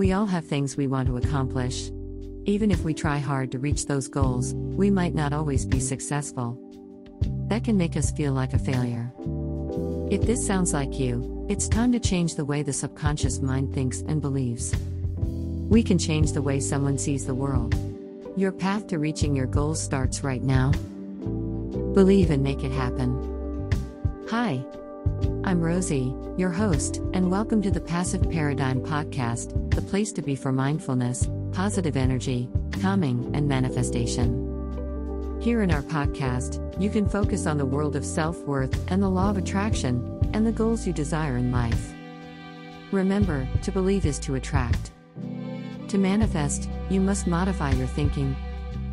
We all have things we want to accomplish. Even if we try hard to reach those goals, we might not always be successful. That can make us feel like a failure. If this sounds like you, it's time to change the way the subconscious mind thinks and believes. We can change the way someone sees the world. Your path to reaching your goals starts right now. Believe and make it happen. Hi. I'm Rosie, your host, and welcome to the Passive Paradigm Podcast, the place to be for mindfulness, positive energy, calming, and manifestation. Here in our podcast, you can focus on the world of self worth and the law of attraction, and the goals you desire in life. Remember, to believe is to attract. To manifest, you must modify your thinking,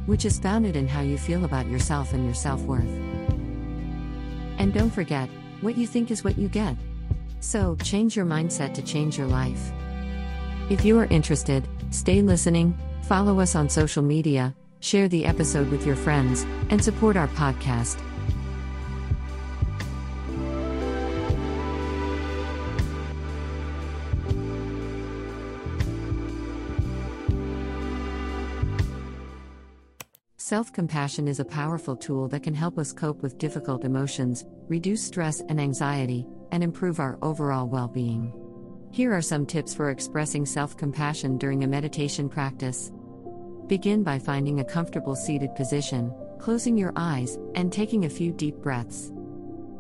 which is founded in how you feel about yourself and your self worth. And don't forget, what you think is what you get. So, change your mindset to change your life. If you are interested, stay listening, follow us on social media, share the episode with your friends, and support our podcast. Self compassion is a powerful tool that can help us cope with difficult emotions, reduce stress and anxiety, and improve our overall well being. Here are some tips for expressing self compassion during a meditation practice. Begin by finding a comfortable seated position, closing your eyes, and taking a few deep breaths.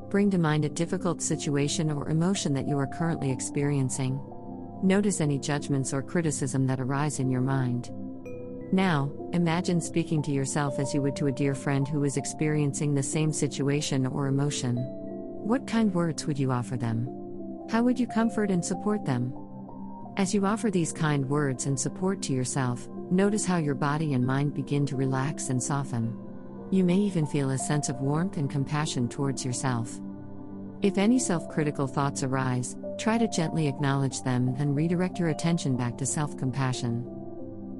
Bring to mind a difficult situation or emotion that you are currently experiencing. Notice any judgments or criticism that arise in your mind. Now, imagine speaking to yourself as you would to a dear friend who is experiencing the same situation or emotion. What kind words would you offer them? How would you comfort and support them? As you offer these kind words and support to yourself, notice how your body and mind begin to relax and soften. You may even feel a sense of warmth and compassion towards yourself. If any self critical thoughts arise, try to gently acknowledge them and redirect your attention back to self compassion.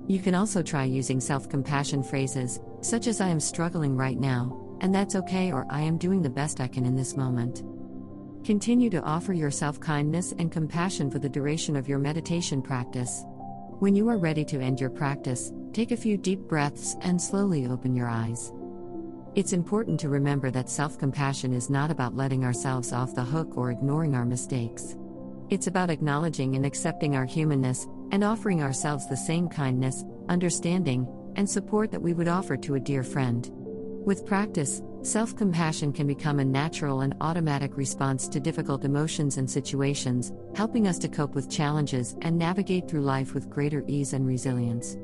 You can also try using self compassion phrases, such as I am struggling right now, and that's okay, or I am doing the best I can in this moment. Continue to offer yourself kindness and compassion for the duration of your meditation practice. When you are ready to end your practice, take a few deep breaths and slowly open your eyes. It's important to remember that self compassion is not about letting ourselves off the hook or ignoring our mistakes. It's about acknowledging and accepting our humanness and offering ourselves the same kindness, understanding, and support that we would offer to a dear friend. With practice, self compassion can become a natural and automatic response to difficult emotions and situations, helping us to cope with challenges and navigate through life with greater ease and resilience.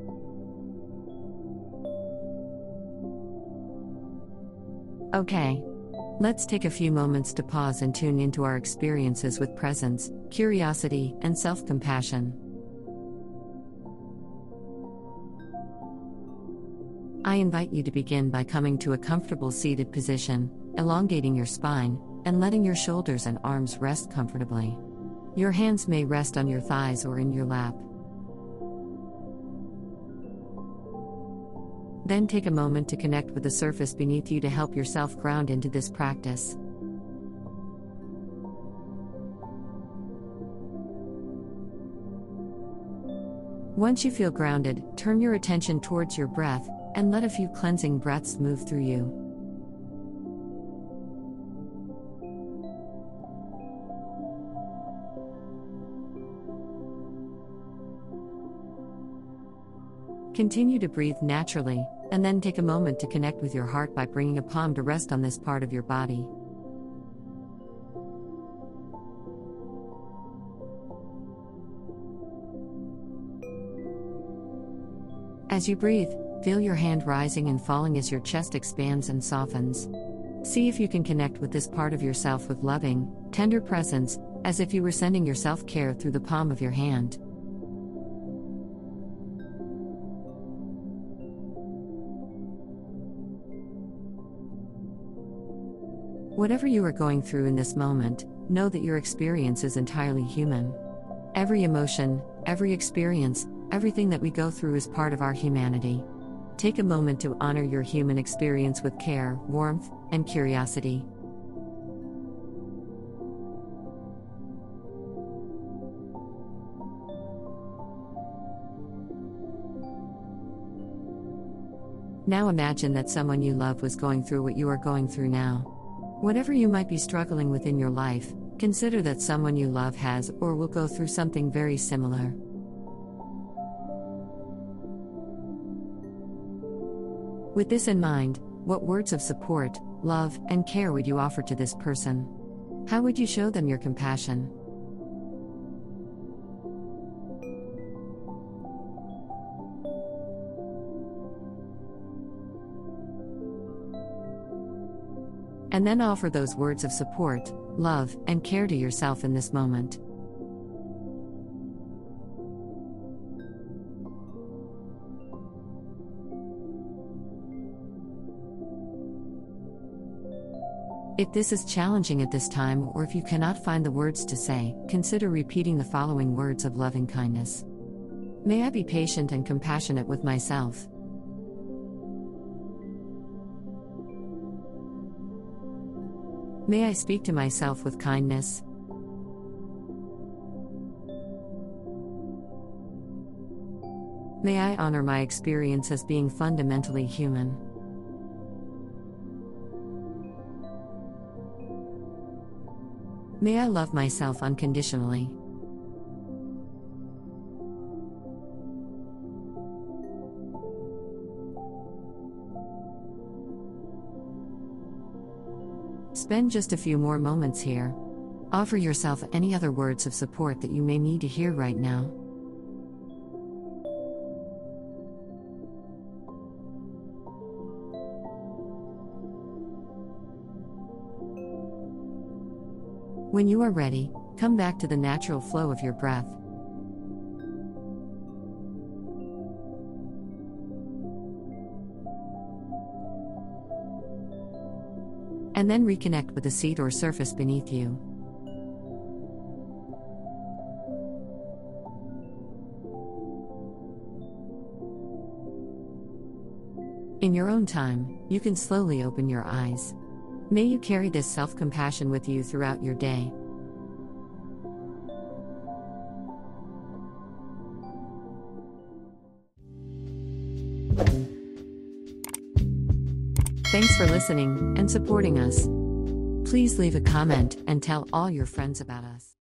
Okay. Let's take a few moments to pause and tune into our experiences with presence, curiosity, and self compassion. I invite you to begin by coming to a comfortable seated position, elongating your spine, and letting your shoulders and arms rest comfortably. Your hands may rest on your thighs or in your lap. Then take a moment to connect with the surface beneath you to help yourself ground into this practice. Once you feel grounded, turn your attention towards your breath and let a few cleansing breaths move through you. Continue to breathe naturally, and then take a moment to connect with your heart by bringing a palm to rest on this part of your body. As you breathe, Feel your hand rising and falling as your chest expands and softens. See if you can connect with this part of yourself with loving, tender presence, as if you were sending your self care through the palm of your hand. Whatever you are going through in this moment, know that your experience is entirely human. Every emotion, every experience, everything that we go through is part of our humanity. Take a moment to honor your human experience with care, warmth, and curiosity. Now imagine that someone you love was going through what you are going through now. Whatever you might be struggling with in your life, consider that someone you love has or will go through something very similar. With this in mind, what words of support, love, and care would you offer to this person? How would you show them your compassion? And then offer those words of support, love, and care to yourself in this moment. If this is challenging at this time, or if you cannot find the words to say, consider repeating the following words of loving kindness. May I be patient and compassionate with myself. May I speak to myself with kindness? May I honor my experience as being fundamentally human? May I love myself unconditionally? Spend just a few more moments here. Offer yourself any other words of support that you may need to hear right now. When you are ready, come back to the natural flow of your breath. and then reconnect with the seat or surface beneath you. In your own time, you can slowly open your eyes. May you carry this self compassion with you throughout your day. Thanks for listening and supporting us. Please leave a comment and tell all your friends about us.